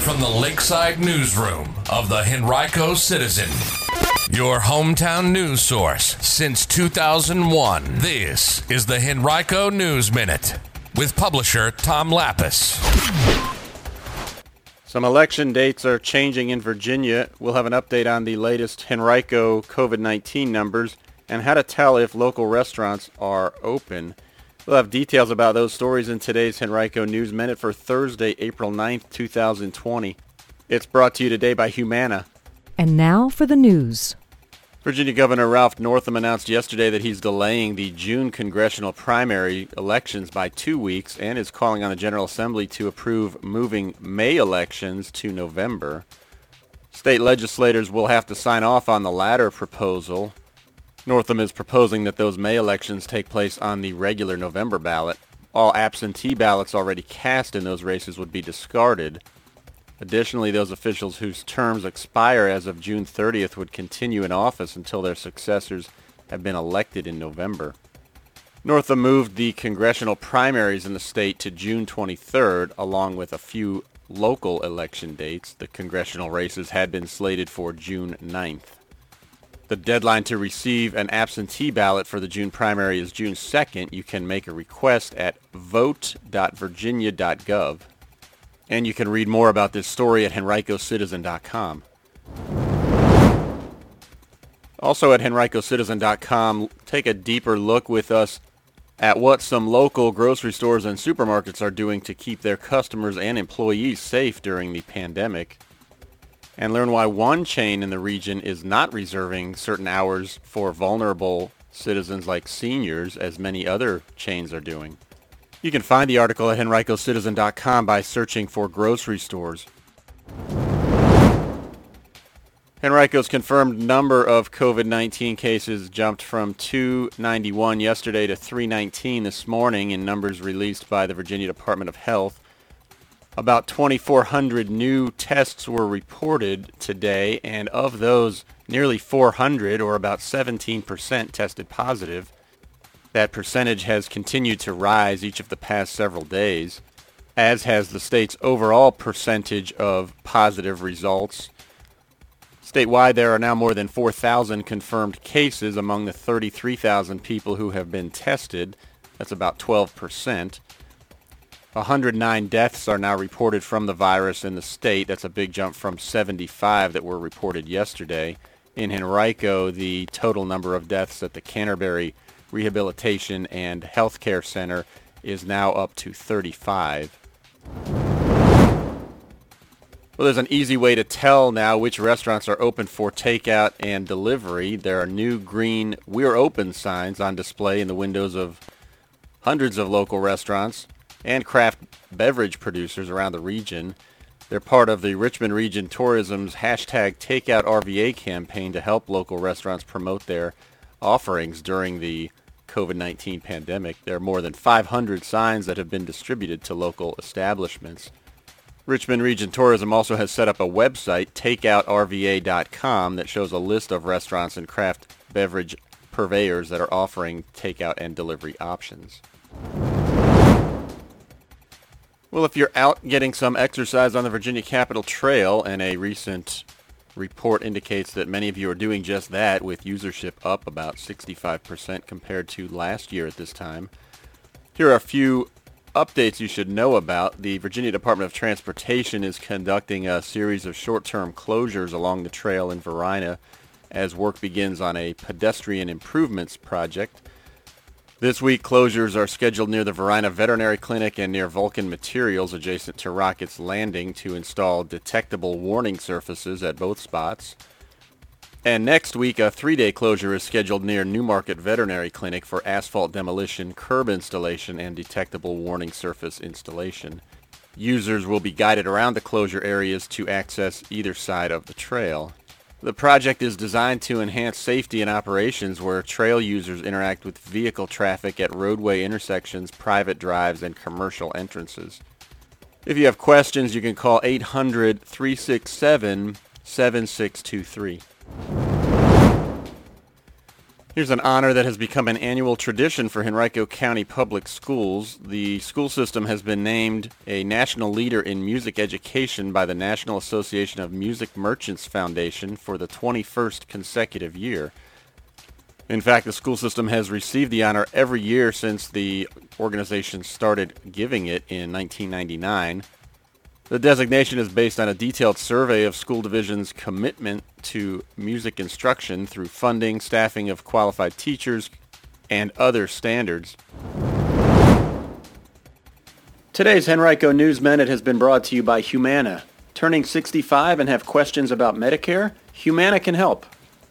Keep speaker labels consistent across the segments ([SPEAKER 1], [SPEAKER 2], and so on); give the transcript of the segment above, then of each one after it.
[SPEAKER 1] from the Lakeside Newsroom of the Henrico Citizen, your hometown news source since 2001. This is the Henrico News Minute with publisher Tom Lappas.
[SPEAKER 2] Some election dates are changing in Virginia. We'll have an update on the latest Henrico COVID-19 numbers and how to tell if local restaurants are open. We'll have details about those stories in today's Henrico News Minute for Thursday, April 9th, 2020. It's brought to you today by Humana.
[SPEAKER 3] And now for the news.
[SPEAKER 2] Virginia Governor Ralph Northam announced yesterday that he's delaying the June congressional primary elections by two weeks and is calling on the General Assembly to approve moving May elections to November. State legislators will have to sign off on the latter proposal. Northam is proposing that those May elections take place on the regular November ballot. All absentee ballots already cast in those races would be discarded. Additionally, those officials whose terms expire as of June 30th would continue in office until their successors have been elected in November. Northam moved the congressional primaries in the state to June 23rd, along with a few local election dates. The congressional races had been slated for June 9th. The deadline to receive an absentee ballot for the June primary is June 2nd. You can make a request at vote.virginia.gov. And you can read more about this story at henricocitizen.com. Also at henricocitizen.com, take a deeper look with us at what some local grocery stores and supermarkets are doing to keep their customers and employees safe during the pandemic. And learn why one chain in the region is not reserving certain hours for vulnerable citizens like seniors as many other chains are doing. You can find the article at henricocitizen.com by searching for grocery stores. Henrico's confirmed number of COVID-19 cases jumped from 291 yesterday to 319 this morning in numbers released by the Virginia Department of Health. About 2,400 new tests were reported today, and of those, nearly 400, or about 17%, tested positive. That percentage has continued to rise each of the past several days, as has the state's overall percentage of positive results. Statewide, there are now more than 4,000 confirmed cases among the 33,000 people who have been tested. That's about 12%. 109 deaths are now reported from the virus in the state. That's a big jump from 75 that were reported yesterday. In Henrico, the total number of deaths at the Canterbury Rehabilitation and Healthcare Center is now up to 35. Well, there's an easy way to tell now which restaurants are open for takeout and delivery. There are new green We're Open signs on display in the windows of hundreds of local restaurants and craft beverage producers around the region. They're part of the Richmond Region Tourism's hashtag Takeout RVA campaign to help local restaurants promote their offerings during the COVID-19 pandemic. There are more than 500 signs that have been distributed to local establishments. Richmond Region Tourism also has set up a website, takeoutrva.com, that shows a list of restaurants and craft beverage purveyors that are offering takeout and delivery options. Well, if you're out getting some exercise on the Virginia Capitol Trail, and a recent report indicates that many of you are doing just that, with usership up about 65% compared to last year at this time, here are a few updates you should know about. The Virginia Department of Transportation is conducting a series of short-term closures along the trail in Varina as work begins on a pedestrian improvements project. This week, closures are scheduled near the Varina Veterinary Clinic and near Vulcan Materials adjacent to Rockets Landing to install detectable warning surfaces at both spots. And next week, a three-day closure is scheduled near Newmarket Veterinary Clinic for asphalt demolition, curb installation, and detectable warning surface installation. Users will be guided around the closure areas to access either side of the trail. The project is designed to enhance safety and operations where trail users interact with vehicle traffic at roadway intersections, private drives, and commercial entrances. If you have questions, you can call 800-367-7623. Here's an honor that has become an annual tradition for Henrico County Public Schools. The school system has been named a national leader in music education by the National Association of Music Merchants Foundation for the 21st consecutive year. In fact, the school system has received the honor every year since the organization started giving it in 1999. The designation is based on a detailed survey of school divisions' commitment to music instruction through funding, staffing of qualified teachers, and other standards. Today's Henrico News Minute has been brought to you by Humana. Turning 65 and have questions about Medicare? Humana can help.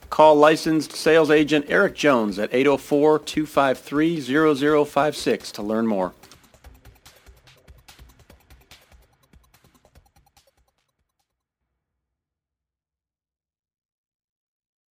[SPEAKER 2] Call licensed sales agent Eric Jones at 804-253-0056 to learn more.